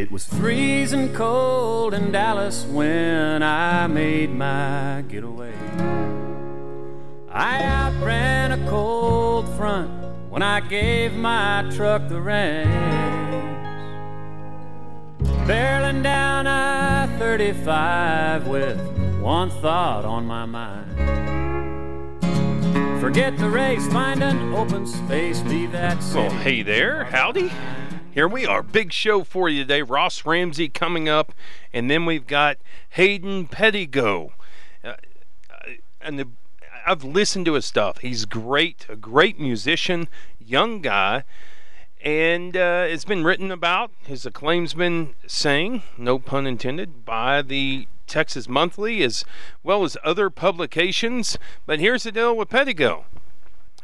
It was freezing cold in Dallas when I made my getaway. I outran a cold front when I gave my truck the reins. Barreling down I 35 with one thought on my mind. Forget the race, find an open space, leave that city. Well, hey there, howdy. Here we are, big show for you today. Ross Ramsey coming up, and then we've got Hayden Pedigo. Uh, and the, I've listened to his stuff. He's great, a great musician, young guy, and uh, it's been written about. His acclaim's been sang, no pun intended, by the Texas Monthly as well as other publications. But here's the deal with Pedigo.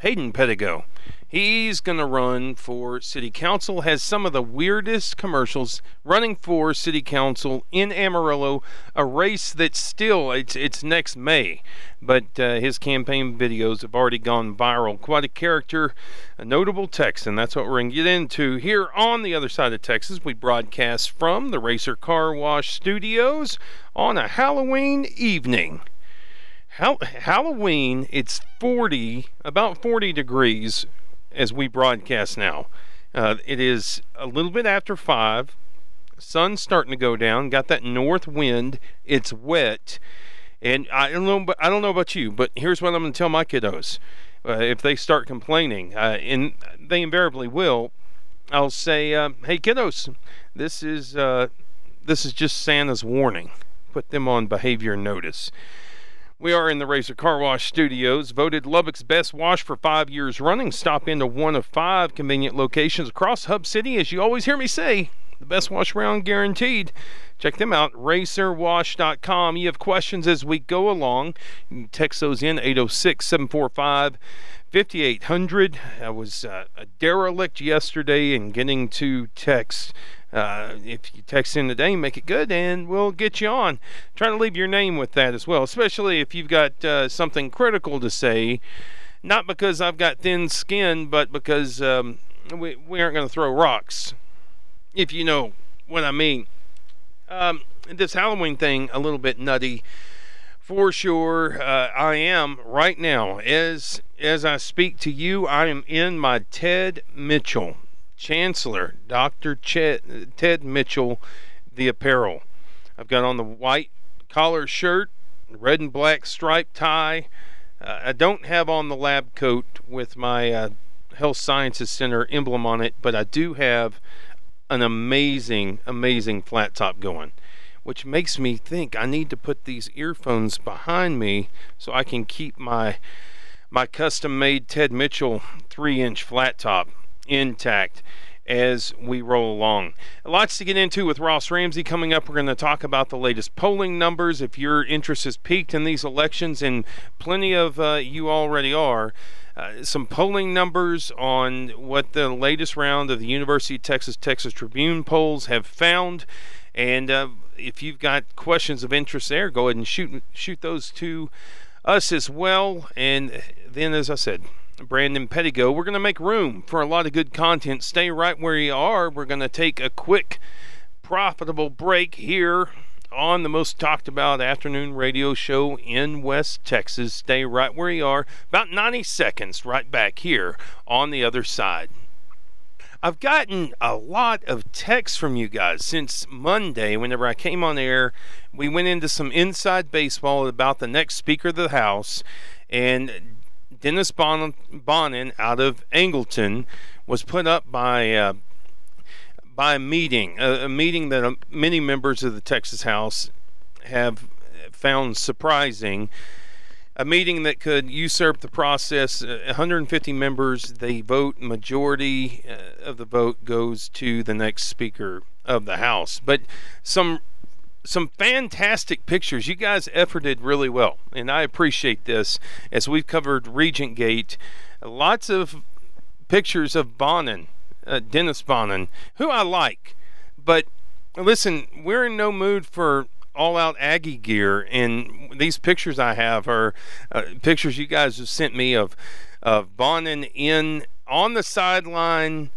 Hayden Pedigo. He's going to run for city council. Has some of the weirdest commercials running for city council in Amarillo, a race that's still it's it's next May, but uh, his campaign videos have already gone viral. Quite a character, a notable Texan. That's what we're going to get into here on the other side of Texas. We broadcast from the Racer Car Wash Studios on a Halloween evening. Halloween, it's 40, about 40 degrees as we broadcast now. Uh, it is a little bit after 5. Sun's starting to go down. Got that north wind. It's wet. And I don't know, I don't know about you, but here's what I'm going to tell my kiddos. Uh, if they start complaining, uh, and they invariably will, I'll say, uh, "Hey kiddos, this is uh, this is just Santa's warning. Put them on behavior notice." We are in the Racer Car Wash Studios, voted Lubbock's best wash for five years running. Stop into one of five convenient locations across Hub City. As you always hear me say, the best wash around guaranteed. Check them out, racerwash.com. You have questions as we go along. You can text those in 806 745 5800. I was uh, a derelict yesterday in getting to text uh, if you text in today, make it good, and we'll get you on. Try to leave your name with that as well, especially if you've got uh, something critical to say. Not because I've got thin skin, but because um, we, we aren't going to throw rocks, if you know what I mean. Um, this Halloween thing, a little bit nutty for sure. Uh, I am right now, as as I speak to you, I am in my Tedd Mitchell Chancellor, Dr. Ch- Tedd Mitchell, the apparel. I've got on the white collar shirt, red and black striped tie. Uh, I don't have on the lab coat with my uh, Health Sciences Center emblem on it, but I do have an amazing, amazing flat top going, which makes me think I need to put these earphones behind me so I can keep my my custom made Tedd Mitchell three inch flat top intact as we roll along. Lots to get into with Ross Ramsey coming up. We're going to talk about the latest polling numbers. If your interest is piqued in these elections, and plenty of uh, you already are, uh, some polling numbers on what the latest round of the University of Texas Texas Tribune polls have found. And uh, if you've got questions of interest there, go ahead and shoot shoot those to us as well. And then, as I said, Brandon Pedigo. We're going to make room for a lot of good content. Stay right where you are. We're going to take a quick, profitable break here on the most talked about afternoon radio show in West Texas. Stay right where you are. About 90 seconds right back here on the other side. I've gotten a lot of texts from you guys since Monday. Whenever I came on air, we went into some inside baseball about the next Speaker of the House. And Dennis bon- Bonnen out of Angleton was put up by uh, by a meeting, a, a meeting that uh, many members of the Texas House have found surprising. A meeting that could usurp the process. Uh, 150 members, they vote. Majority uh, of the vote goes to the next Speaker of the House. But some some fantastic pictures. You guys efforted really well, and I appreciate this as we've covered Regent Gate. Lots of pictures of Bonnen, uh, Dennis Bonnen, who I like. But listen, we're in no mood for all out Aggie gear, and these pictures I have are uh, pictures you guys have sent me of of Bonnen in on the sideline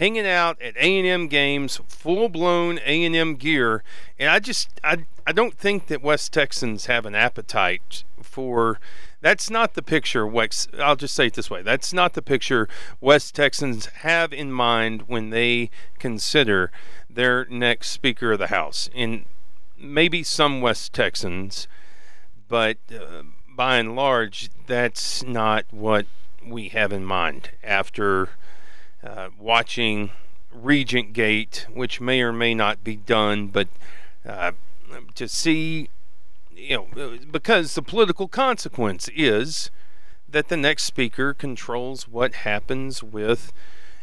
hanging out at A&M games, full-blown A&M gear, and I just I I don't think that West Texans have an appetite for that's not the picture I'll just say it this way. That's not the picture West Texans have in mind when they consider their next speaker of the house. And maybe some West Texans, but uh, by and large that's not what we have in mind after uh, watching Regent Gate, which may or may not be done, but uh, to see, you know, because the political consequence is that the next speaker controls what happens with.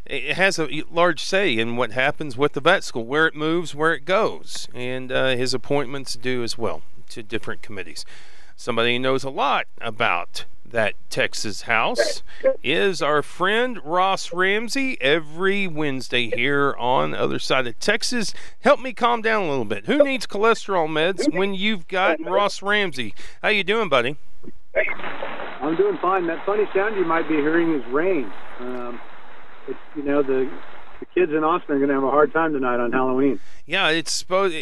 It has a large say in what happens with the vet school, where it moves, where it goes, and uh, his appointments do as well to different committees. Somebody knows a lot about that Texas house is our friend Ross Ramsey every Wednesday here on other side of Texas. Help me calm down a little bit. Who needs cholesterol meds when you've got Ross Ramsey? How you doing, buddy? I'm doing fine. That funny sound you might be hearing is rain. Um, it's you know the the kids in Austin are going to have a hard time tonight on Halloween. Yeah, it's supposed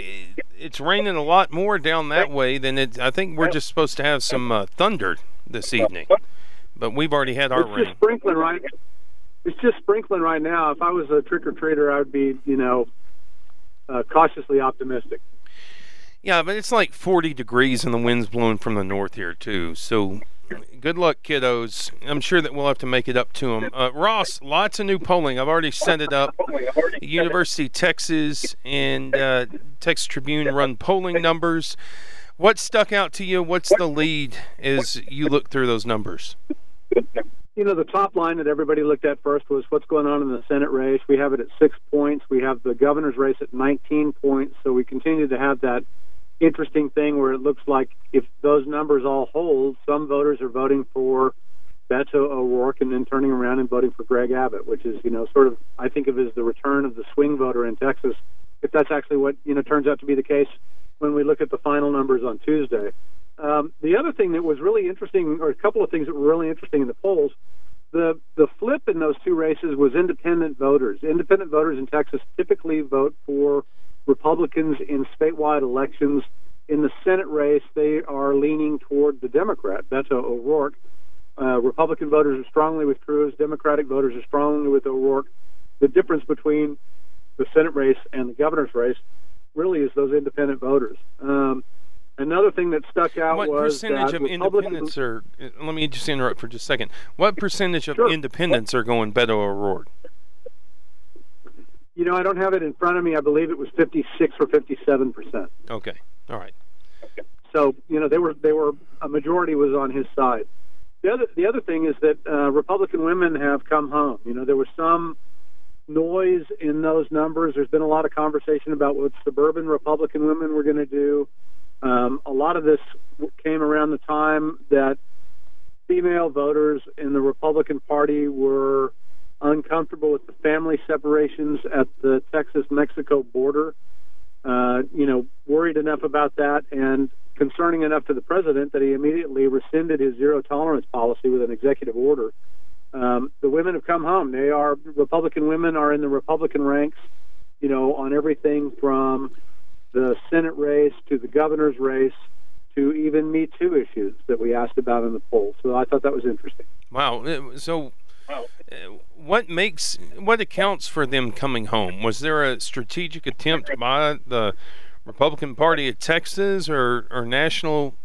it's raining a lot more down that way than it. I think we're just supposed to have some uh, thunder this evening, but we've already had our it's rain. just sprinkling right. It's just sprinkling right now. If I was a trick or treater, I would be you know uh, cautiously optimistic. Yeah, but it's like 40 degrees and the wind's blowing from the north here too. So good luck, kiddos. I'm sure that we'll have to make it up to them. Uh, Ross, lots of new polling. I've already sent it up. University of Texas and uh, Texas Tribune run polling numbers. What stuck out to you? What's the lead as you look through those numbers? You know, the top line that everybody looked at first was what's going on in the Senate race. We have it at six points. We have the governor's race at 19 points. So we continue to have that interesting thing where it looks like if those numbers all hold, some voters are voting for Beto O'Rourke and then turning around and voting for Greg Abbott, which is, you know, sort of, I think of as the return of the swing voter in Texas, if that's actually what, you know, turns out to be the case when we look at the final numbers on Tuesday. Um, the other thing that was really interesting, or a couple of things that were really interesting in the polls, the the flip in those two races was independent voters. Independent voters in Texas typically vote for Republicans in statewide elections. In the Senate race, they are leaning toward the Democrat, Beto O'Rourke. Uh, Republican voters are strongly with Cruz. Democratic voters are strongly with O'Rourke. The difference between the Senate race and the governor's race really is those independent voters. Um, another thing that stuck out what was percentage that of independents are? uh, Let me just interrupt for just a second. What percentage of Sure. independents are going Beto O'Rourke? You know, I don't have it in front of me. I believe it was 56 or 57 percent. Okay, all right. So you know, they were they were a majority was on his side. The other the other thing is that uh, Republican women have come home. You know, there was some noise in those numbers. There's been a lot of conversation about what suburban Republican women were going to do. Um, a lot of this came around the time that female voters in the Republican Party were uncomfortable with the family separations at the Texas-Mexico border. Uh, you know, worried enough about that and concerning enough to the president that he immediately rescinded his zero tolerance policy with an executive order. Um, the women have come home. They are Republican women are in the Republican ranks. You know, on everything from the Senate race to the governor's race to even Me Too issues that we asked about in the poll. So I thought that was interesting. Wow. uh, So, uh, what makes what accounts for them coming home? Was there a strategic attempt by the Republican Party of Texas or or national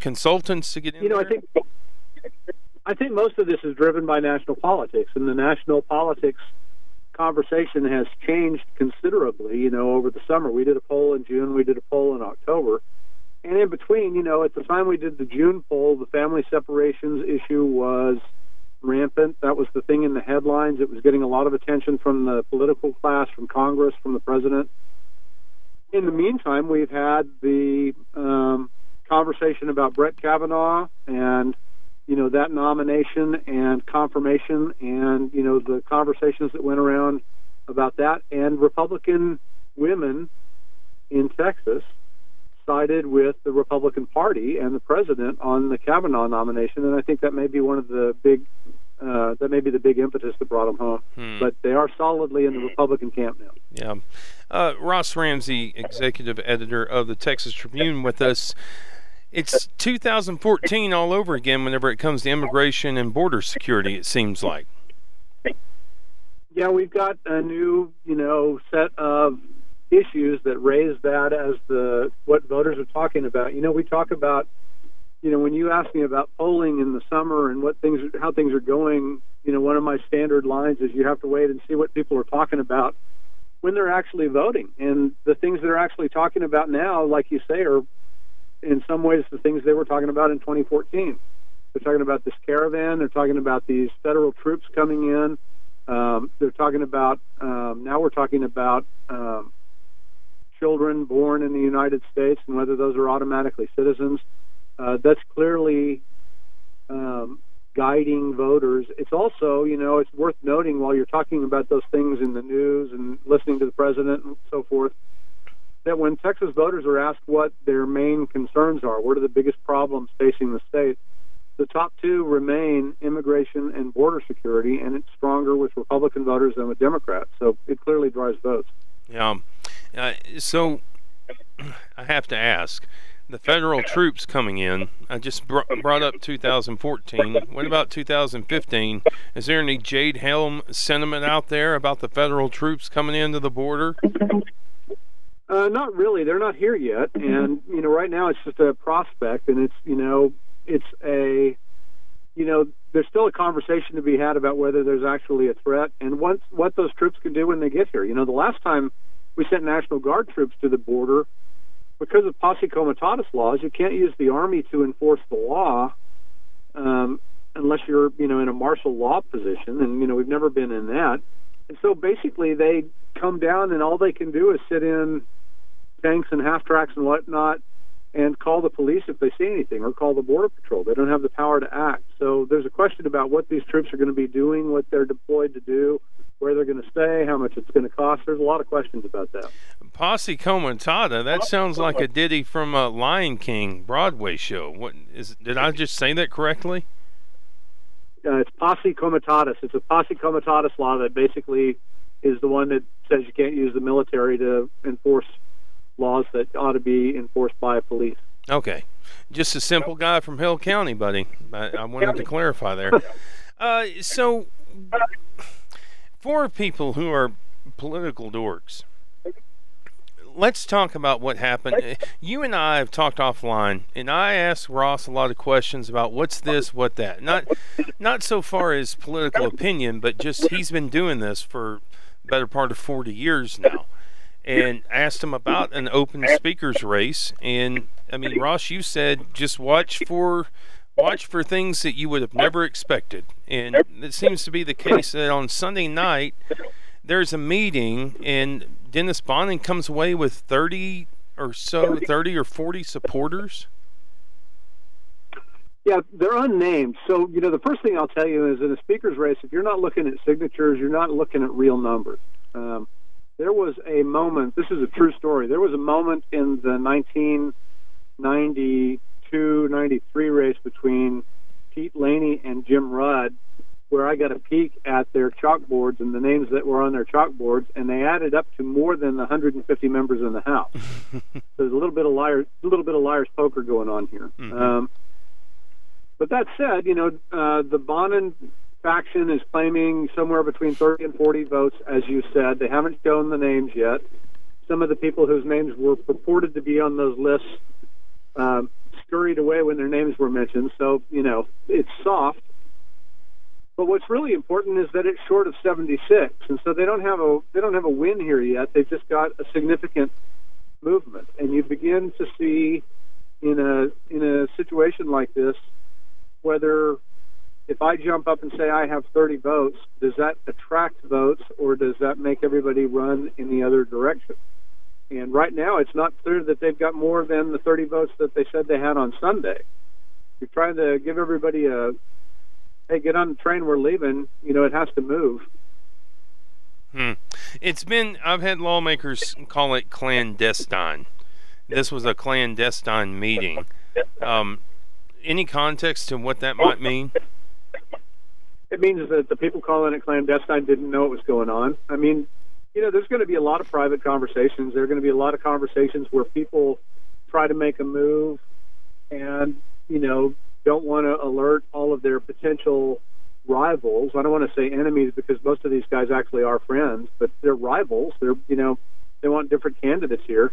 consultants to get in You know, I think I think most of this is driven by national politics, and the national politics conversation has changed considerably. You know, over the summer, we did a poll in June, we did a poll in October, and in between, you know, at the time we did the June poll, the family separations issue was rampant. That was the thing in the headlines. It was getting a lot of attention from the political class, from Congress, from the president. In the meantime, we've had the um, conversation about Brett Kavanaugh and you know that nomination and confirmation, and you know the conversations that went around about that, and Republican women in Texas sided with the Republican Party and the president on the Kavanaugh nomination, and I think that may be one of the big uh, that may be the big impetus that brought them home. Hmm. But they are solidly in the Republican camp now. Yeah. Uh, Ross Ramsey, executive editor of the Texas Tribune, with us. It's 2014 all over again whenever it comes to immigration and border security, it seems like. Yeah, we've got a new, you know, set of issues that raise that as the what voters are talking about. You know, we talk about, you know, when you ask me about polling in the summer and what things, how things are going. You know, one of my standard lines is you have to wait and see what people are talking about when they're actually voting. And the things that are actually talking about now, like you say, are in some ways the things they were talking about in 2014. They're talking about this caravan. They're talking about these federal troops coming in. Um, they're talking about um, now we're talking about um, children born in the United States and whether those are automatically citizens. Uh, that's clearly um, guiding voters. It's also, you know, it's worth noting while you're talking about those things in the news and listening to the president and so forth, that when Texas voters are asked what their main concerns are, what are the biggest problems facing the state, the top two remain immigration and border security, and it's stronger with Republican voters than with Democrats. So it clearly drives votes. Yeah. Uh, so I have to ask the federal troops coming in. I just br- brought up 2014. What about 2015? Is there any Jade Helm sentiment out there about the federal troops coming into the border? Uh, not really. They're not here yet, and you know, right now it's just a prospect, and it's you know, it's a, you know, there's still a conversation to be had about whether there's actually a threat and what what those troops can do when they get here. You know, the last time we sent National Guard troops to the border, because of posse comitatus laws, you can't use the army to enforce the law um, unless you're, you know, in a martial law position, and you know, we've never been in that. And so basically, they come down, and all they can do is sit in tanks and half tracks and whatnot, and call the police if they see anything, or call the border patrol. They don't have the power to act. So there's a question about what these troops are going to be doing, what they're deployed to do, where they're going to stay, how much it's going to cost. There's a lot of questions about that. Posse Comitada. That sounds like a ditty from a Lion King Broadway show. What is? Did I just say that correctly? Uh, it's posse comitatus. It's a posse comitatus law that basically is the one that says you can't use the military to enforce laws that ought to be enforced by police. Okay, just a simple guy from Hill County, buddy. I, I wanted to clarify there. Uh, so, for people who are political dorks, let's talk about what happened. You and I have talked offline, and I asked Ross a lot of questions about what's this, what that. Not, not so far as political opinion, but just he's been doing this for better part of 40 years now, and asked him about an open speakers race. And I mean, Ross, you said just watch for watch for things that you would have never expected, and it seems to be the case that on Sunday night there's a meeting and Dennis Bonnen comes away with 30 or so, 30 or 40 supporters. Yeah, they're unnamed. So, you know, the first thing I'll tell you is in a speaker's race, if you're not looking at signatures, you're not looking at real numbers. Um, there was a moment, this is a true story. There was a moment in the 1992 93 race between Pete Laney and Jim Rudd where I got a peek at their chalkboards and the names that were on their chalkboards, and they added up to more than 150 members in the House. so there's a little bit of liars, a little bit of liars poker going on here. Mhm. Um, but that said, you know, uh, the Bonnen faction is claiming somewhere between 30 and 40 votes, as you said. They haven't shown the names yet. Some of the people whose names were purported to be on those lists um, scurried away when their names were mentioned. So, you know, it's soft. But what's really important is that it's short of 76, and so they don't have a they don't have a win here yet. They've just got a significant movement, and you begin to see in a in a situation like this whether if I jump up and say I have 30 votes, does that attract votes or does that make everybody run in the other direction? And right now, it's not clear that they've got more than the 30 votes that they said they had on Sunday. You're trying to give everybody a hey, get on the train, we're leaving. You know, it has to move. Hmm. It's been, I've had lawmakers call it clandestine. This was a clandestine meeting. Um, any context to what that might mean? it means that the people calling it clandestine didn't know what was going on. I mean, you know, there's going to be a lot of private conversations. There are going to be a lot of conversations where people try to make a move and, you know, don't want to alert all of their potential rivals. I don't want to say enemies because most of these guys actually are friends, but they're rivals. They're, you know, they want different candidates here.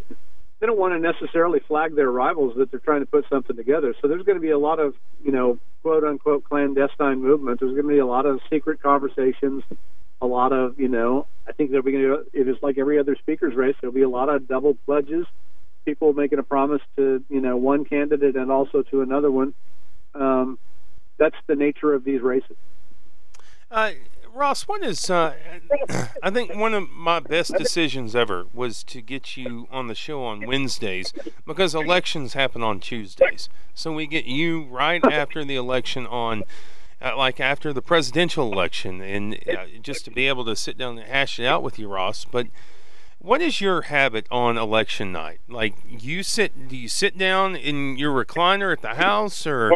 They don't want to necessarily flag their rivals that they're trying to put something together. So there's going to be a lot of, you know, quote unquote clandestine movement. There's going to be a lot of secret conversations a lot of, you know, I think there'll be, if it is like every other speaker's race, there'll be a lot of double pledges, people making a promise to, you know, one candidate and also to another one. Um, that's the nature of these races. Uh, Ross, what is, uh, I think one of my best decisions ever was to get you on the show on Wednesdays because elections happen on Tuesdays. So we get you right after the election on uh, like after the presidential election, and uh, just to be able to sit down and hash it out with you, Ross. But what is your habit on election night? Like you sit, do you sit down in your recliner at the house, or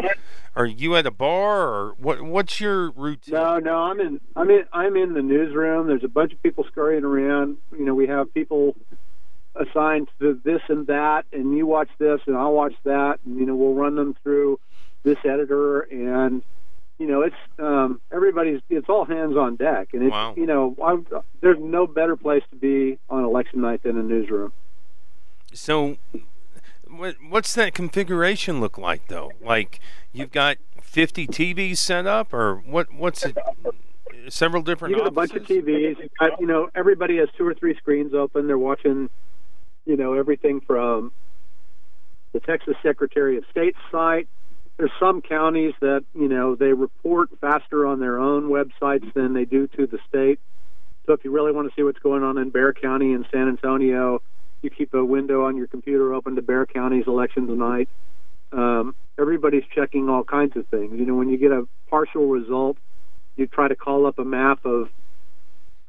are you at a bar, or what? What's your routine? No, no, I'm in. I'm in. I'm in the newsroom. There's a bunch of people scurrying around. You know, we have people assigned to this and that, and you watch this, and I'll watch that, and you know, we'll run them through this editor and you know, it's um, everybody's. It's all hands on deck, and it's wow. you know, I, there's no better place to be on election night than a newsroom. So, what, what's that configuration look like though? Like you've got 50 TVs set up, or what? What's it? Several different. You got a bunch of TVs. You, got, you know, everybody has two or three screens open. They're watching, you know, everything from the Texas Secretary of State's site there's some counties that you know they report faster on their own websites than they do to the state. So if you really want to see what's going on in Bexar County and San Antonio, you keep a window on your computer open to Bexar County's election tonight. Um, everybody's checking all kinds of things. You know, when you get a partial result, you try to call up a map of,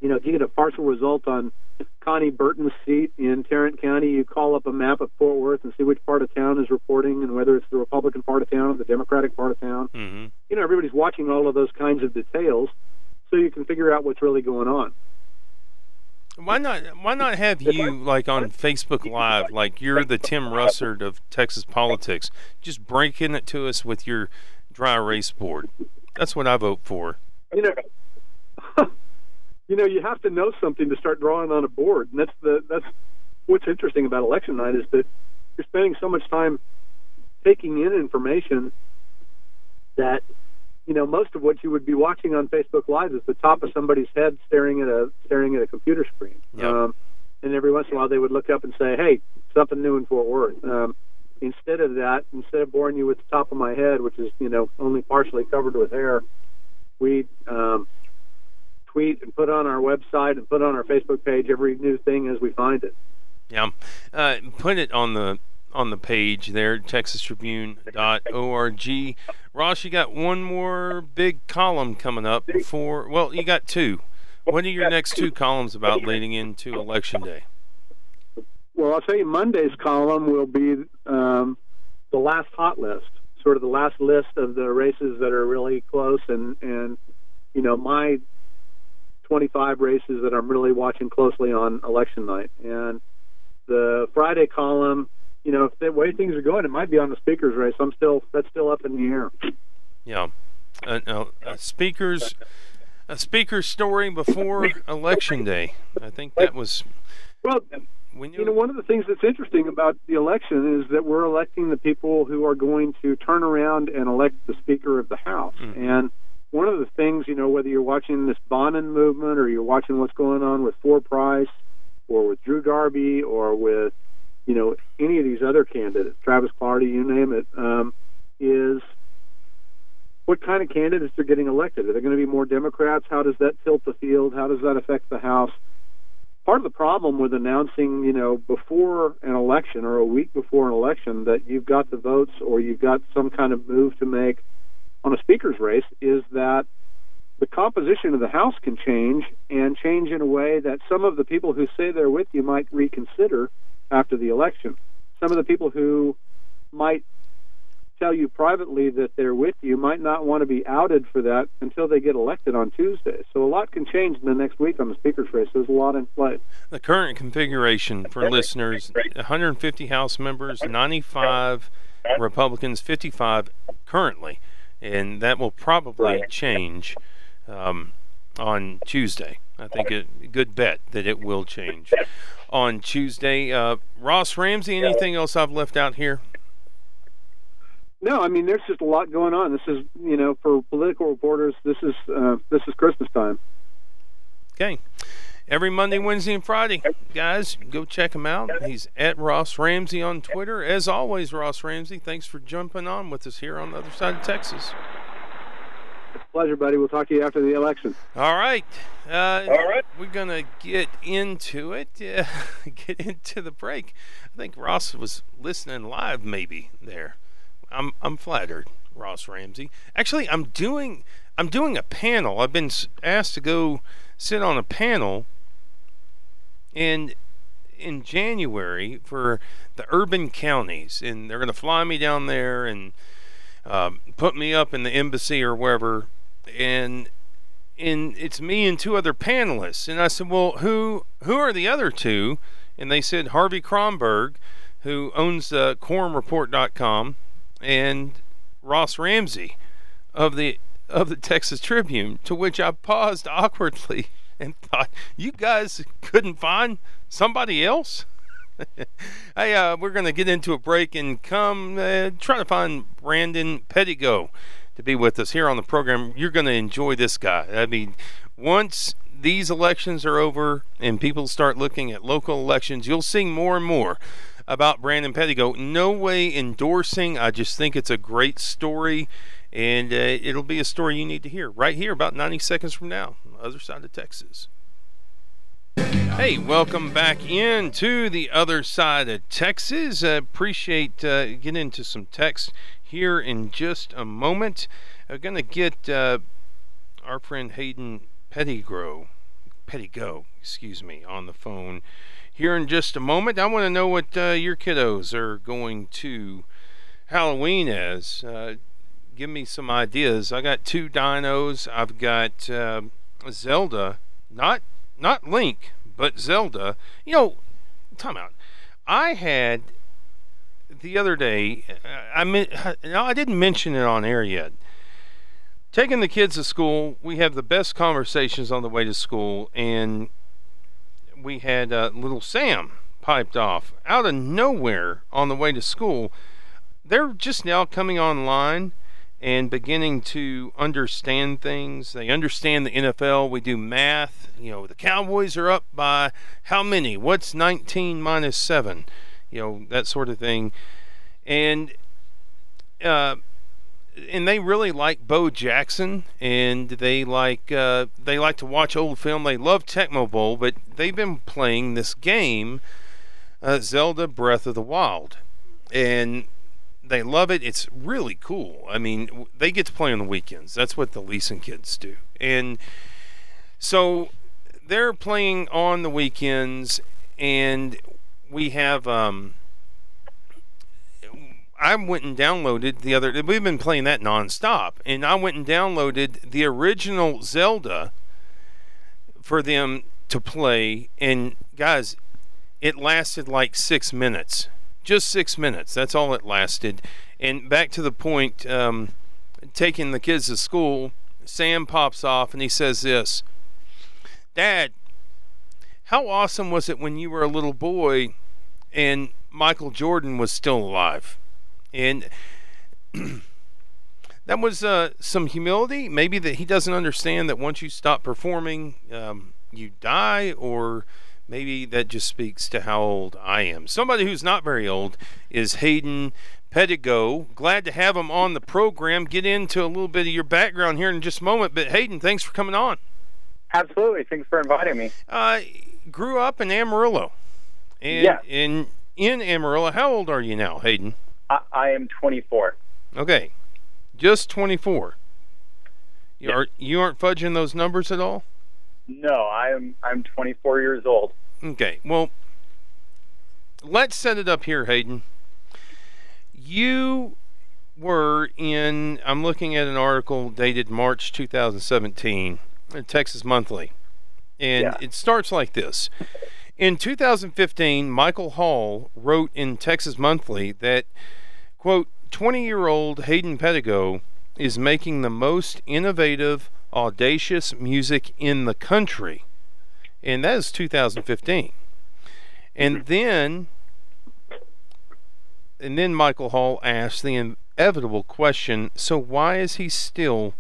you know, if you get a partial result on Konni Burton's seat in Tarrant County, you call up a map of Fort Worth and see which part of town is reporting and whether it's the Republican part of town or the Democratic part of town. Mm-hmm. You know, everybody's watching all of those kinds of details, so you can figure out what's really going on. Why not? Why not have you like on Facebook Live, like you're the Tim Russert of Texas politics, just breaking it to us with your dry erase board? That's what I vote for. You know, you know, you have to know something to start drawing on a board, and that's the that's what's interesting about election night is that you're spending so much time taking in information that you know most of what you would be watching on Facebook Live is the top of somebody's head staring at a staring at a computer screen. Yep. Um, and every once in a while they would look up and say, "Hey, something new in Fort Worth." Um, instead of that, instead of boring you with the top of my head, which is you know only partially covered with hair, we um, tweet and put on our website and put on our Facebook page every new thing as we find it. Yeah, uh, put it on the on the page there, TexasTribune.org. Ross, you got one more big column coming up before. Well, you got two. What are your next two columns about leading into Election Day? Well, I'll tell you, Monday's column will be um, the last hot list, sort of the last list of the races that are really close, and and you know my 25 races that I'm really watching closely on election night. And the Friday column, you know, if the way things are going, it might be on the speakers race. I'm still that's still up in the air. Yeah, uh, uh, uh, speakers. A speaker story before election day. I think that was. Well, when you, you know, one of the things that's interesting about the election is that we're electing the people who are going to turn around and elect the Speaker of the House. Mm-hmm. And one of the things, you know, whether you're watching this Bonnen movement or you're watching what's going on with Four Price or with Drew Darby or with, you know, any of these other candidates, Travis Clardy, you name it, um, is what kind of candidates are getting elected? Are there going to be more Democrats? How does that tilt the field? How does that affect the House? Part of the problem with announcing, you know, before an election or a week before an election that you've got the votes or you've got some kind of move to make – on a speaker's race is that the composition of the House can change and change in a way that some of the people who say they're with you might reconsider after the election. Some of the people who might tell you privately that they're with you might not want to be outed for that until they get elected on Tuesday. So a lot can change in the next week on the speaker's race. There's a lot in play. The current configuration for listeners 150 House members, 95 Republicans, 55 currently. And that will probably Right. change um, on Tuesday. I think a good bet that it will change on Tuesday. Uh, Ross Ramsey, anything else I've left out here? No, I mean there's just a lot going on. This is you know for political reporters this is uh, this is Christmas time. Okay. Every Monday, Wednesday, and Friday, guys, go check him out. He's at Ross Ramsey on Twitter. As always, Ross Ramsey, thanks for jumping on with us here on the other side of Texas. It's a pleasure, buddy. We'll talk to you after the election. All right. Uh, All right. We're going to get into it, uh, get into the break. I think Ross was listening live, maybe, there. I'm, I'm flattered, Ross Ramsey. Actually, I'm doing, I'm doing a panel. I've been asked to go sit on a panel in in January for the urban counties, and they're going to fly me down there and um, put me up in the embassy or wherever, and and it's me and two other panelists. And I said, well, who who are the other two? And they said Harvey Kronberg, who owns uh, quorumreport.com, and Ross Ramsey of the of the Texas Tribune. To which I paused awkwardly and thought, you guys couldn't find somebody else. hey, uh, we're going to get into a break and come uh, try to find Brandon Pedigo to be with us here on the program. You're going to enjoy this guy. I mean, once these elections are over and people start looking at local elections, you'll see more and more about Brandon Pedigo. No way endorsing. I just think it's a great story, and uh, it'll be a story you need to hear right here about 90 seconds from now on the other side of Texas. Hey, welcome back into the other side of Texas. Uh, appreciate uh, getting into some text here in just a moment. I'm going to get uh, our friend Hayden Pettigrew, Pedigo, excuse me, on the phone here in just a moment. I want to know what uh, your kiddos are going to Halloween as. Uh, give me some ideas. I got two dinos. I've got uh, Zelda, not not Link, but Zelda. You know, time out. I had the other day. I mean, no, I didn't mention it on air yet. Taking the kids to school, we have the best conversations on the way to school, and we had uh, little Sam piped off out of nowhere on the way to school. They're just now coming online and beginning to understand things. They understand the NFL. We do math. You know, the Cowboys are up by how many? What's 19 minus 7? You know, that sort of thing. And uh, and they really like Bo Jackson, and they like uh, they like to watch old film. They love Tecmo Bowl, but they've been playing this game, uh, Zelda Breath of the Wild, and they love it. It's really cool. I mean, they get to play on the weekends. That's what the Leeson kids do, and so they're playing on the weekends, and we have. Um, I went and downloaded the other. We've been playing that nonstop, and I went and downloaded the original Zelda for them to play. And guys, it lasted like six minutes, just six minutes. That's all it lasted. And back to the point, um, taking the kids to school, Sam pops off and he says this, Dad, how awesome was it when you were a little boy and Michael Jordan was still alive? And that was uh, some humility. Maybe that he doesn't understand that once you stop performing, um, you die, or maybe that just speaks to how old I am. Somebody who's not very old is Hayden Pedigo. Glad to have him on the program. Get into a little bit of your background here in just a moment. But Hayden, thanks for coming on. Absolutely. Thanks for inviting me. Uh, grew up in Amarillo. And Yeah. in in Amarillo, how old are you now, Hayden? I, I am 24. Okay, just 24. You, Yeah. are, you aren't fudging those numbers at all? No, I am I'm 24 years old. Okay, well, let's set it up here, Hayden. You were in, I'm looking at an article dated March 2017, in uh, Texas Monthly. And Yeah. it starts like this. In 2015, Michael Hall wrote in Texas Monthly that, quote, 20 year old Hayden Pedigo is making the most innovative, audacious music in the country. And that is 2015. And then and then Michael Hall asked the inevitable question so why is he still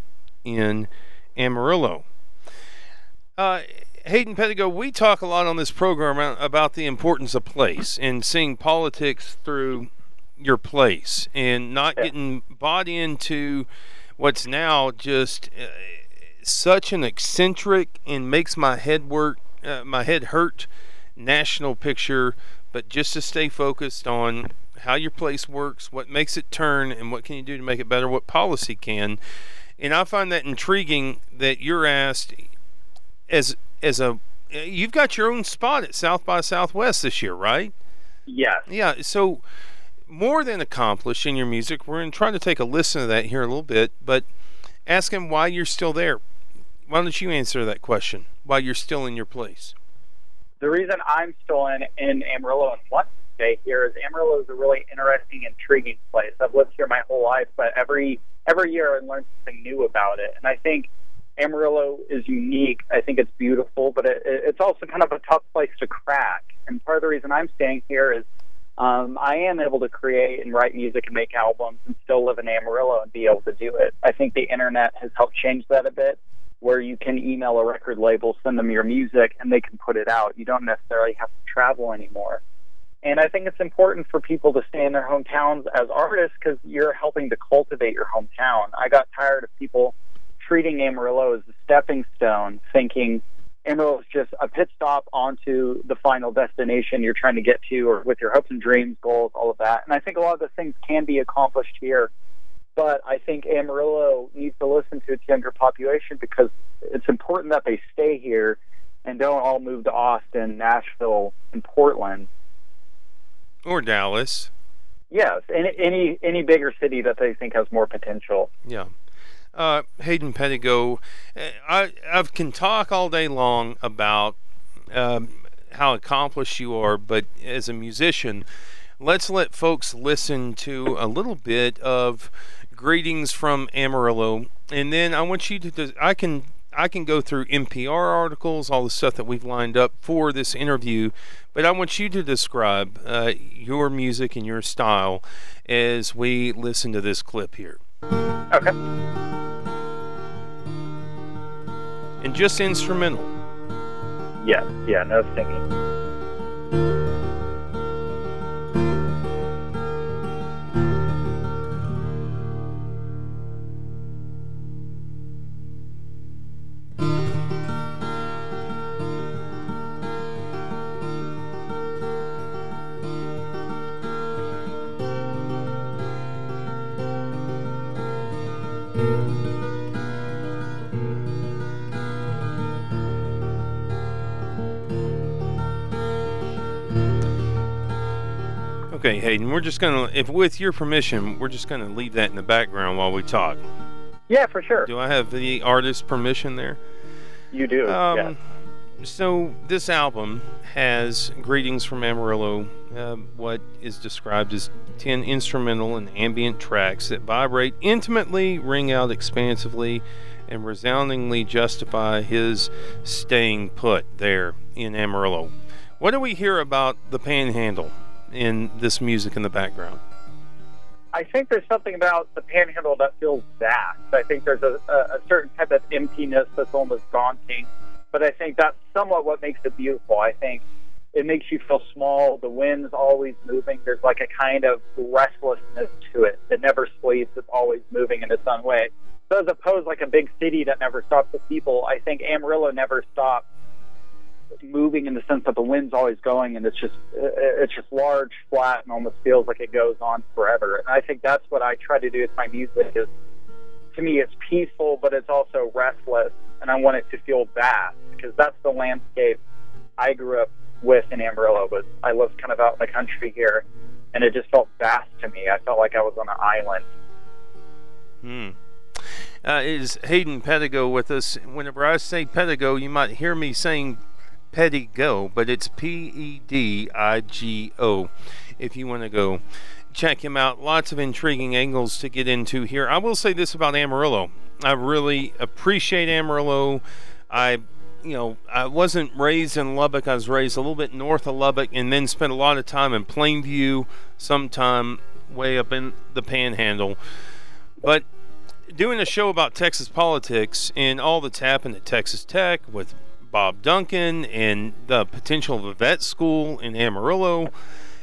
in Amarillo? Uh, Hayden Pedigo, we talk a lot on this program about the importance of place and seeing politics through your place and not getting bought into what's now just uh, such an eccentric and makes my head work, uh, my head hurt national picture, but just to stay focused on how your place works, what makes it turn, and what can you do to make it better, what policy can. And I find that intriguing that you're asked as as a you've got your own spot at South by Southwest this year, right? Yes. Yeah, so more than accomplished in your music. We're going to try to take a listen to that here a little bit, but ask him why you're still there. Why don't you answer that question? Why you're still in your place? The reason I'm still in, in Amarillo and want to stay here is Amarillo is a really interesting, intriguing place. I've lived here my whole life, but every every year I learn something new about it. And I think Amarillo is unique. I think it's beautiful, but it, it's also kind of a tough place to crack. And part of the reason I'm staying here is um, I am able to create and write music and make albums and still live in Amarillo and be able to do it. I think the internet has helped change that a bit, where you can email a record label, send them your music, and they can put it out. You don't necessarily have to travel anymore. And I think it's important for people to stay in their hometowns as artists because you're helping to cultivate your hometown. I got tired of people treating Amarillo as a stepping stone, thinking Amarillo is just a pit stop onto the final destination you're trying to get to, or with your hopes and dreams, goals, all of that. And I think a lot of the things can be accomplished here. But I think Amarillo needs to listen to its younger population because it's important that they stay here and don't all move to Austin, Nashville, and Portland. Or Dallas. Yes, any any any bigger city that they think has more potential. Yeah. Uh, Hayden Pedigo, uh, I, I can talk all day long about um, how accomplished you are, but as a musician, let's let folks listen to a little bit of greetings from Amarillo, and then I want you to. I can I can go through NPR articles, all the stuff that we've lined up for this interview, but I want you to describe uh, your music and your style as we listen to this clip here. Okay. And just instrumental. Yes. Yeah. No singing. Okay, Hayden, we're just gonna, if with your permission, we're just gonna leave that in the background while we talk. Yeah, for sure. Do I have the artist's permission there? You do. Um, yes. So this album has greetings from Amarillo, uh, what is described as ten instrumental and ambient tracks that vibrate intimately, ring out expansively, and resoundingly justify his staying put there in Amarillo. What do we hear about the Panhandle in this music in the background? I think there's something about the Panhandle that feels vast. I think there's a, a, certain type of emptiness that's almost daunting, but I think that's somewhat what makes it beautiful. I think it makes you feel small. The wind's always moving. There's like a kind of restlessness to it. that never sleeps. It's always moving in its own way. So as opposed like a big city that never stops with people, I think Amarillo never stops moving in the sense that the wind's always going and it's just it's just large, flat, and almost feels like it goes on forever. And I think that's what I try to do with my music. Is to me, it's peaceful, but it's also restless, and I want it to feel vast because that's the landscape I grew up with in Amarillo. But I lived kind of out in the country here, and it just felt vast to me. I felt like I was on an island, Hmm. Uh, is Hayden Pedigo with us? Whenever I say Pedigo, you might hear me saying Pedigo, but it's P E D I G O. If you want to go check him out, lots of intriguing angles to get into here. I will say this about Amarillo: I really appreciate Amarillo. I you know, I wasn't raised in Lubbock. I was raised a little bit north of Lubbock and then spent a lot of time in Plainview, sometime way up in the panhandle. But doing a show about Texas politics and all that's happened at Texas Tech with Bob Duncan and the potential of a vet school in Amarillo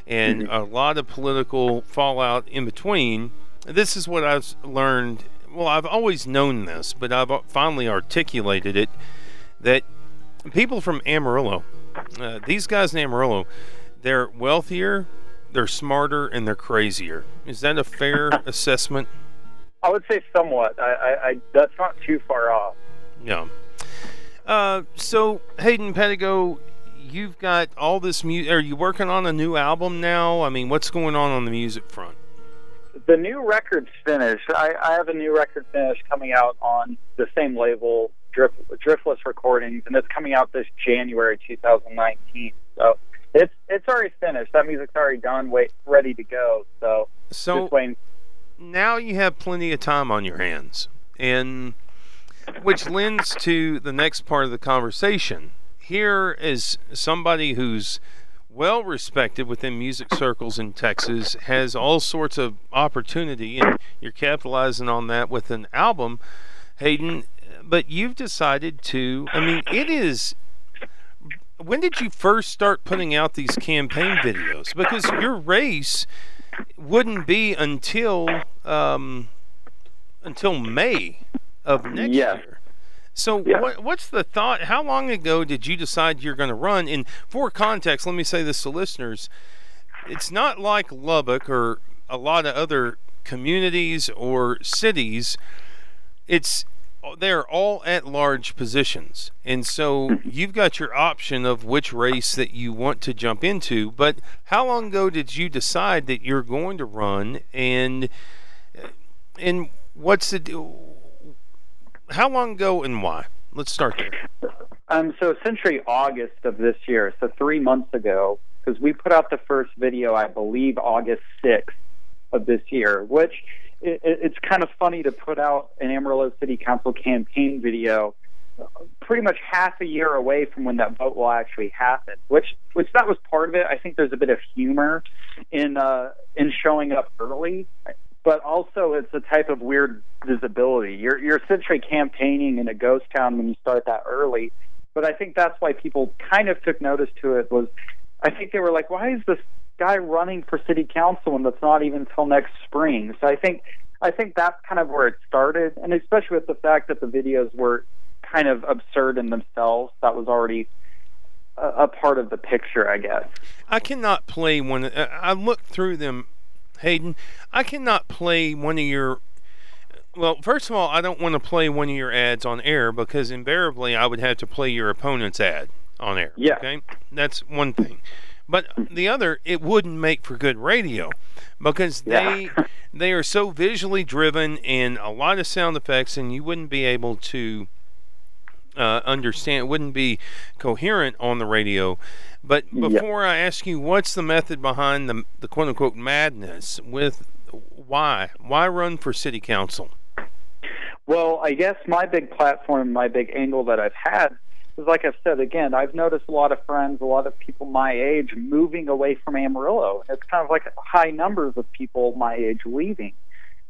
and mm-hmm. a lot of political fallout in between. This is what I've learned. Well, I've always known this, but I've finally articulated it that people from Amarillo, uh, these guys in Amarillo, they're wealthier, they're smarter, and they're crazier. Is that a fair assessment? I would say somewhat. I, I, I that's not too far off. Yeah. Uh, so Hayden Pedigo, you've got all this music. Are you working on a new album now? I mean, what's going on on the music front? The new record's finished. I, I have a new record finished coming out on the same label Drift, Driftless Recordings, and it's coming out this January 2019. So it's it's already finished. That music's already done, wait, ready to go. So so now you have plenty of time on your hands, and which lends to the next part of the conversation. Here is somebody who's well respected within music circles in Texas, has all sorts of opportunity, and you're capitalizing on that with an album. Hayden, but you've decided to. I mean, it is. When did you first start putting out these campaign videos? Because your race wouldn't be until um, until May of next yeah. year. So, yeah. what, what's the thought? How long ago did you decide you're going to run? And for context, let me say this to listeners: it's not like Lubbock or a lot of other communities or cities. It's they're all at large positions. And so mm-hmm. you've got your option of which race that you want to jump into. But how long ago did you decide that you're going to run and and what's the how long ago and why? Let's start there. Um, so essentially August of this year, so three months ago, because we put out the first video, I believe August 6th of this year, which it, it's kind of funny to put out an Amarillo City Council campaign video pretty much half a year away from when that vote will actually happen. Which, which that was part of it. I think there's a bit of humor in uh, in showing up early, but also it's a type of weird visibility. You're you're essentially campaigning in a ghost town when you start that early. But I think that's why people kind of took notice to it. Was I think they were like, why is this guy running for city council and that's not even until next spring. So I think I think that's kind of where it started, and especially with the fact that the videos were kind of absurd in themselves. That was already a, a part of the picture, I guess. I cannot play one. I looked through them, Hayden. I cannot play one of your. Well, first of all, I don't want to play one of your ads on air because invariably I would have to play your opponent's ad on air. Yeah. Okay, that's one thing. But the other, it wouldn't make for good radio because they yeah. they are so visually driven and a lot of sound effects, and you wouldn't be able to uh, understand. Wouldn't be coherent on the radio. But before I ask you, what's the method behind the the quote unquote madness with why why run for city council? Well, I guess my big platform, my big angle that I've had is like I've said again, I've noticed a lot of friends, a lot of people my age moving away from Amarillo. It's kind of like high numbers of people my age leaving.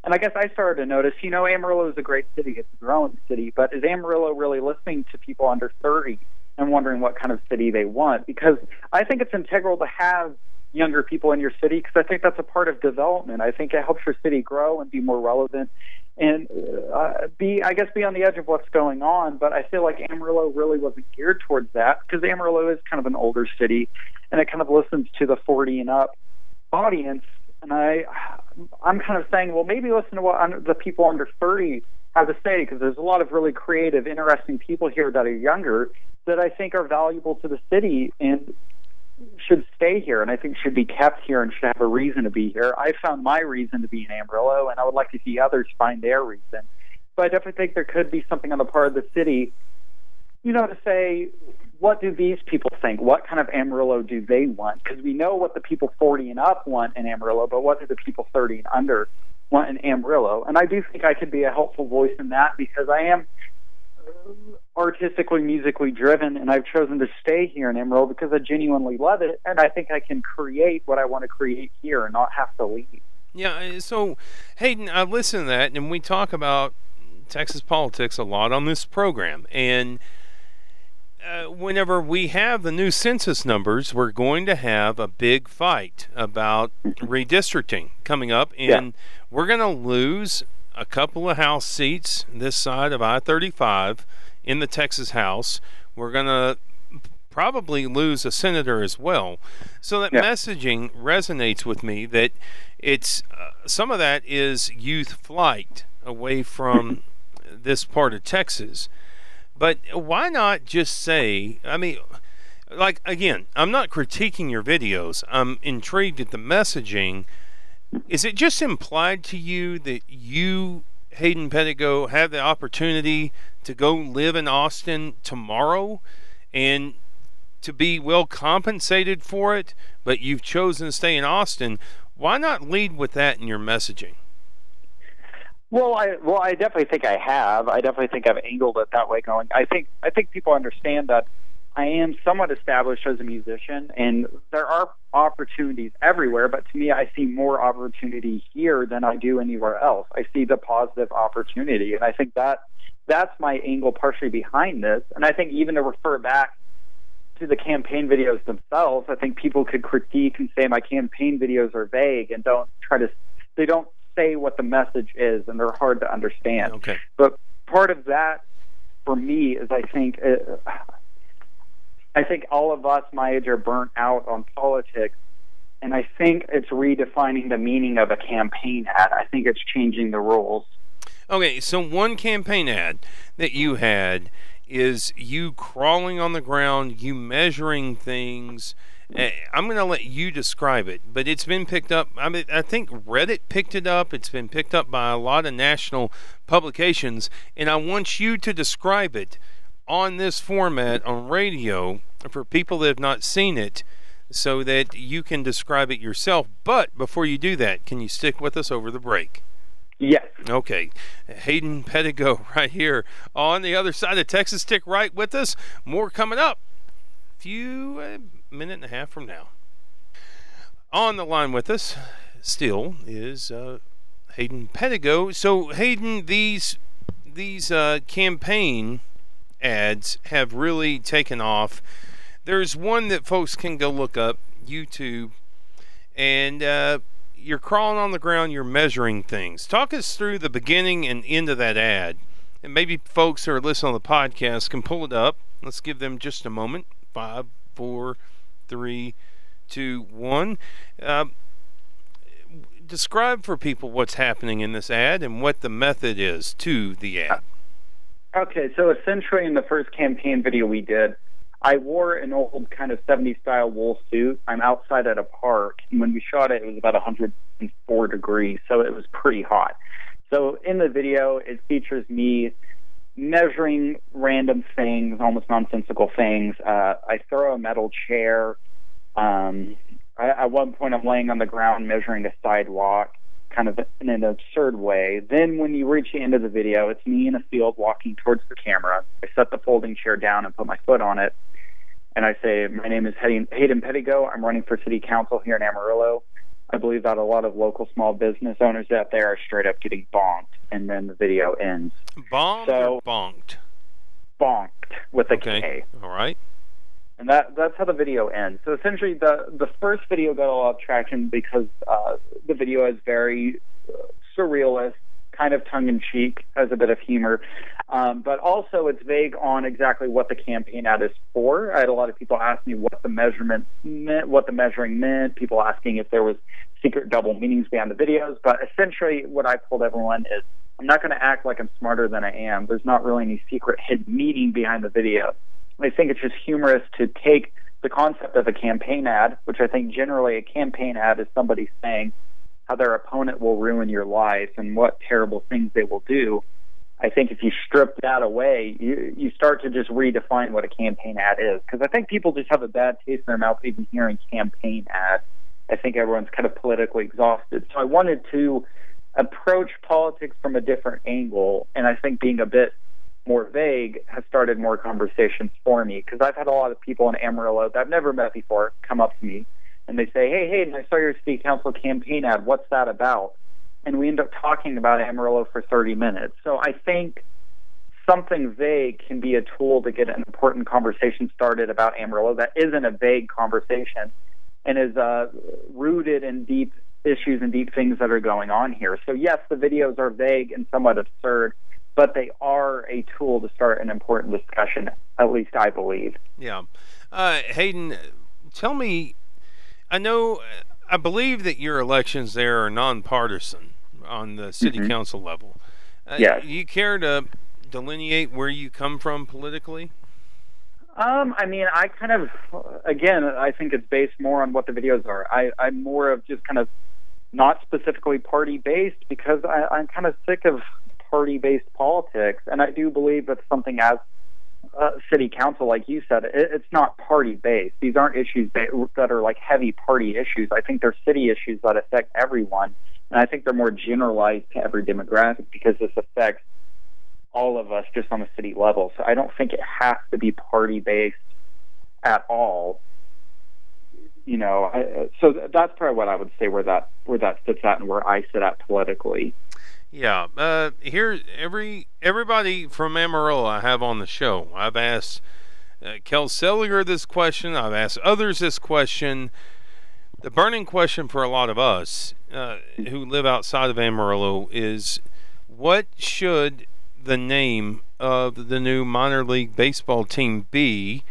And I guess I started to notice, you know, Amarillo is a great city. It's a growing city, but is Amarillo really listening to people under 30 and wondering what kind of city they want? Because I think it's integral to have younger people in your city because I think that's a part of development. I think it helps your city grow and be more relevant and uh, be, I guess, be on the edge of what's going on. But I feel like Amarillo really wasn't geared towards that because Amarillo is kind of an older city, and it kind of listens to the 40 and up audience. And I, I'm kind of saying, well, maybe listen to what the people under 30 have to say because there's a lot of really creative, interesting people here that are younger that I think are valuable to the city. And should stay here and I think should be kept here and should have a reason to be here. I found my reason to be in Amarillo and I would like to see others find their reason. But I definitely think there could be something on the part of the city, you know, to say, what do these people think? What kind of Amarillo do they want? Because we know what the people 40 and up want in Amarillo, but what do the people 30 and under want in Amarillo? And I do think I could be a helpful voice in that because I am artistically, musically driven, and I've chosen to stay here in Amarillo because I genuinely love it, and I think I can create what I want to create here and not have to leave. Yeah, uh, so Hayden, I listen to that, and we talk about Texas politics a lot on this program, and uh, whenever we have the new census numbers, we're going to have a big fight about redistricting coming up, and yeah. we're going to lose a couple of House seats this side of I 35 in the Texas House. We're going to probably lose a senator as well. So that yeah. messaging resonates with me that it's uh, some of that is youth flight away from this part of Texas. But why not just say, I mean, like, again, I'm not critiquing your videos. I'm intrigued at the messaging. Is it just implied to you that you, Hayden Pedigo, have the opportunity to go live in Austin tomorrow and to be well compensated for it, but you've chosen to stay in Austin? Why not lead with that in your messaging? Well, I well, I definitely think I have. I definitely think I've angled it that way. Going, I think I think people understand that I am somewhat established as a musician, and there are opportunities everywhere. But to me, I see more opportunity here than I do anywhere else. I see the positive opportunity, and I think that that's my angle partially behind this. And I think even to refer back to the campaign videos themselves, I think people could critique and say my campaign videos are vague and don't try to they don't say what the message is, and they're hard to understand. Okay. But part of that, for me, is I think uh, I think all of us my age are burnt out on politics, and I think it's redefining the meaning of a campaign ad. I think it's changing the rules. Okay, so one campaign ad that you had is you crawling on the ground, you measuring things I'm going to let you describe it, but it's been picked up. I mean, I think Reddit picked it up. It's been picked up by a lot of national publications, and I want you to describe it on this format on radio for people that have not seen it so that you can describe it yourself. But before you do that, can you stick with us over the break? Yes. Okay. Hayden Pedigo right here on the other side of Texas. Stick right with us. More coming up. Few uh, minute and a half from now. On the line with us still is uh, Hayden Pedigo. So Hayden, these these uh, campaign ads have really taken off. There's one that folks can go look up YouTube, and uh, you're crawling on the ground. You're measuring things. Talk us through the beginning and end of that ad, and maybe folks who are listening on the podcast can pull it up. Let's give them just a moment. Five, four three, two, one. Uh, describe for people what's happening in this ad and what the method is to the ad. Okay, so essentially, in the first campaign video we did, I wore an old kind of 70s style wool suit. I'm outside at a park, and when we shot it, it was about 104 degrees, so it was pretty hot. So in the video, it features me measuring random things, almost nonsensical things. Uh, I throw a metal chair. Um, I, at one point, I'm laying on the ground measuring a sidewalk, kind of in an absurd way. Then, when you reach the end of the video, it's me in a field walking towards the camera. I set the folding chair down and put my foot on it. And I say, My name is Hayden, Pedigo. I'm running for city council here in Amarillo. I believe that a lot of local small business owners out there are straight up getting bonked, and then the video ends. Bonked so, bonked? Bonked with a okay. K. All right. And that that's how the video ends. So essentially, the the first video got a lot of traction because uh, the video is very uh, surrealist, kind of tongue in cheek, has a bit of humor, um, but also it's vague on exactly what the campaign ad is for. I had a lot of people ask me what the measurement meant, what the measuring meant. People asking if there was secret double meanings behind the videos. But essentially, what I told everyone is I'm not going to act like I'm smarter than I am. There's not really any secret hidden meaning behind the video. I think it's just humorous to take the concept of a campaign ad, which I think generally a campaign ad is somebody saying how their opponent will ruin your life and what terrible things they will do. I think if you strip that away, you you start to just redefine what a campaign ad is. Because I think people just have a bad taste in their mouth even hearing campaign ad. I think everyone's kind of politically exhausted. So I wanted to approach politics from a different angle, and I think being a bit more vague has started more conversations for me because I've had a lot of people in Amarillo that I've never met before come up to me and they say, "Hey, Hayden, I saw your city council campaign ad. What's that about?" And we end up talking about Amarillo for 30 minutes. So I think something vague can be a tool to get an important conversation started about Amarillo that isn't a vague conversation and is uh, rooted in deep issues and deep things that are going on here. So yes, the videos are vague and somewhat absurd, but they are a tool to start an important discussion. At least I believe. Yeah, uh, Hayden, tell me. I know, I believe that your elections there are nonpartisan on the city Mhm. council level. Uh, Yes. You care to delineate where you come from politically? Um, I mean, I kind of, again, I think it's based more on what the videos are. I, I'm more of just kind of not specifically party based because I, I'm kind of sick of party based politics, and I do believe that something as uh, city council, like you said, it, it's not party based. These aren't issues ba- that are like heavy party issues. I think they're city issues that affect everyone, and I think they're more generalized to every demographic because this affects all of us just on the city level. So I don't think it has to be party based at all. You know, I, so th- that's probably what I would say where that where that sits at and where I sit at politically. Yeah. Uh, here, every everybody from Amarillo I have on the show. I've asked uh, Kel Seliger this question. I've asked others this question. The burning question for a lot of us uh, who live outside of Amarillo is, what should the name of the new minor league baseball team be?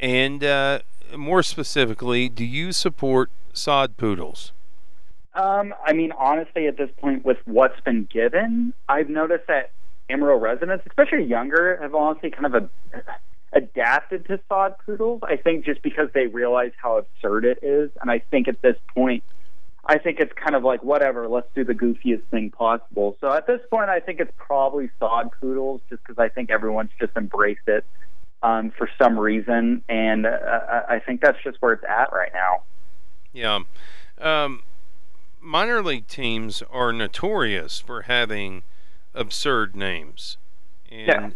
And uh, more specifically, do you support sod poodles? Um, I mean, honestly, at this point, with what's been given, I've noticed that Amarillo residents, especially younger, have honestly kind of a, adapted to sod poodles. I think just because they realize how absurd it is, and I think at this point, I think it's kind of like whatever. Let's do the goofiest thing possible. So at this point, I think it's probably sod poodles, just because I think everyone's just embraced it um, for some reason, and uh, I think that's just where it's at right now. Yeah. Um, minor league teams are notorious for having absurd names. And Yeah.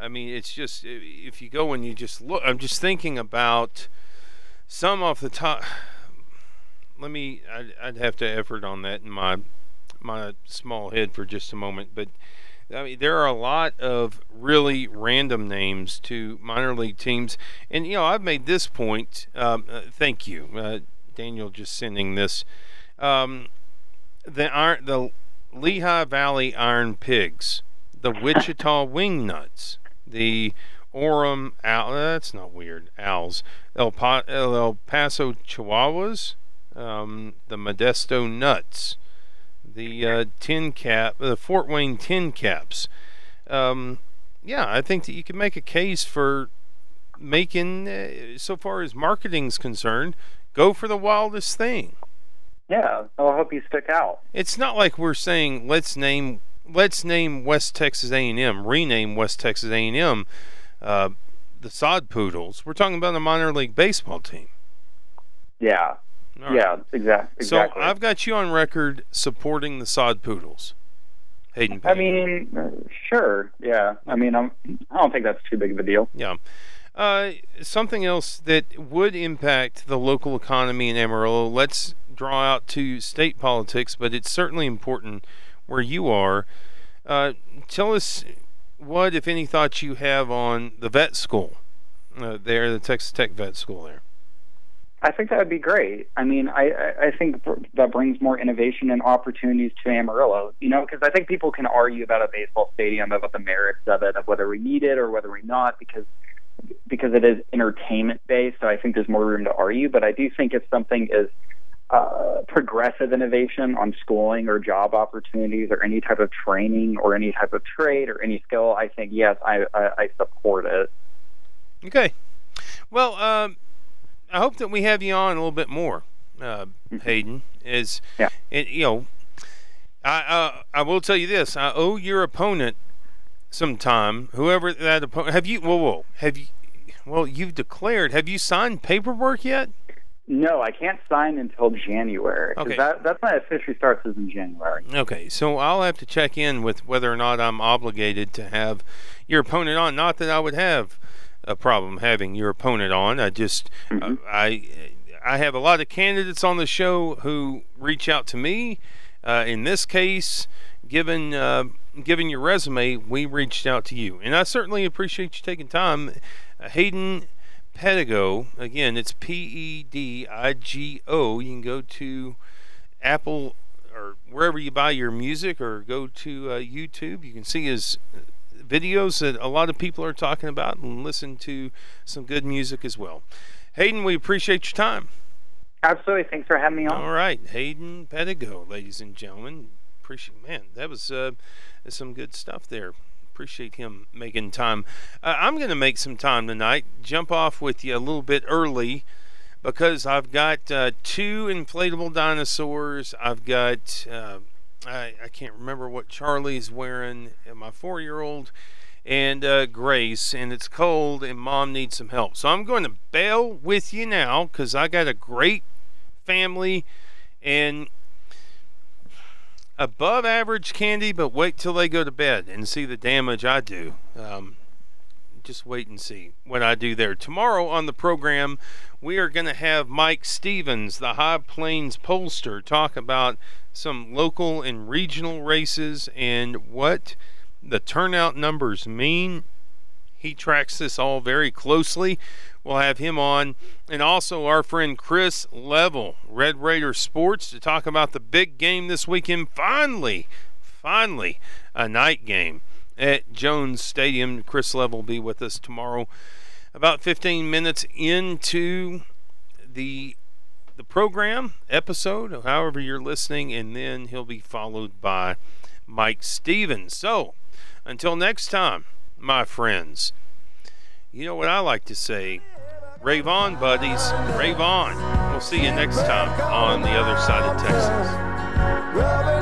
I mean, it's just if you go and you just look, I'm just thinking about some off the top. Let me. I'd, I'd have to effort on that in my my small head for just a moment, but I mean, there are a lot of really random names to minor league teams, and you know, I've made this point. Um, uh, thank you, uh, Daniel, just sending this. Um, the iron, the Lehigh Valley Iron Pigs, the Wichita Wingnuts, the Orem Owl. That's not weird. Owls. El, pa- El Paso Chihuahuas, um, the Modesto Nuts, the uh, Tin Cap, the Fort Wayne Tin Caps. Um, yeah, I think that you can make a case for making, uh, so far as marketing's concerned, go for the wildest thing. Yeah, I'll hope you stick out. It's not like we're saying let's name let's name West Texas A&M, rename West Texas A&M uh, the Sod Poodles. We're talking about a minor league baseball team. Yeah, right. yeah, exactly. So I've got you on record supporting the Sod Poodles. Hayden. I mean, sure, yeah. I mean, I'm, I don't think that's too big of a deal. Yeah. Uh, something else that would impact the local economy in Amarillo. Let's draw out to state politics, but it's certainly important where you are. Uh, tell us what, if any, thoughts you have on the vet school uh, there, the Texas Tech vet school there. I think that would be great. I mean, I, I, think that brings more innovation and opportunities to Amarillo. You know, because I think people can argue about a baseball stadium, about the merits of it, of whether we need it or whether we not, because because it is entertainment based. So I think there's more room to argue. But I do think if something is uh, progressive innovation on schooling or job opportunities or any type of training or any type of trade or any skill, I think yes, I I, I support it. Okay. Well, um, I hope that we have you on a little bit more, uh, Mm-hmm. Hayden. Is Yeah. it, you know, I uh, I will tell you this: I owe your opponent some time. Whoever that opponent, have you? Whoa, whoa, have you? Well, you've declared. Have you signed paperwork yet? No, I can't sign until January. Okay. That, that's it officially starts is in January. Okay, so I'll have to check in with whether or not I'm obligated to have your opponent on. Not that I would have a problem having your opponent on. I just uh, I I have a lot of candidates on the show who reach out to me. Uh, in this case, given uh, given your resume, we reached out to you, and I certainly appreciate you taking time. Hayden Pedigo, again, it's P E D I G O. You can go to Apple or wherever you buy your music or go to uh, YouTube. You can see his videos that a lot of people are talking about and listen to some good music as well. Hayden, we appreciate your time. Absolutely. Thanks for having me on. All right, Hayden Pedigo, ladies and gentlemen. Appreciate, man, that was uh, some good stuff there. Appreciate him making time. Uh, I'm going to make some time tonight. Jump off with you a little bit early because I've got uh, two inflatable dinosaurs. I've got uh, I, I can't remember what Charlie's wearing. My four-year-old and uh, Grace, and it's cold, and Mom needs some help. So I'm going to bail with you now because I got a great family and above average candy, but wait till they go to bed and see the damage I do. Um, just wait and see what I do there. Tomorrow on the program, we are going to have Mike Stevens, the High Plains pollster, talk about some local and regional races and what the turnout numbers mean. He tracks this all very closely. We'll have him on, and also our friend Chris Level, Red Raider Sports, to talk about the big game this weekend. Finally, finally, a night game at Jones Stadium. Chris Level will be with us tomorrow, about 15 minutes into the the program episode, however you're listening, and then he'll be followed by Mike Stevens. So, until next time, my friends, you know what I like to say. Rave on, buddies. Rave on. We'll see you next time on the other side of Texas.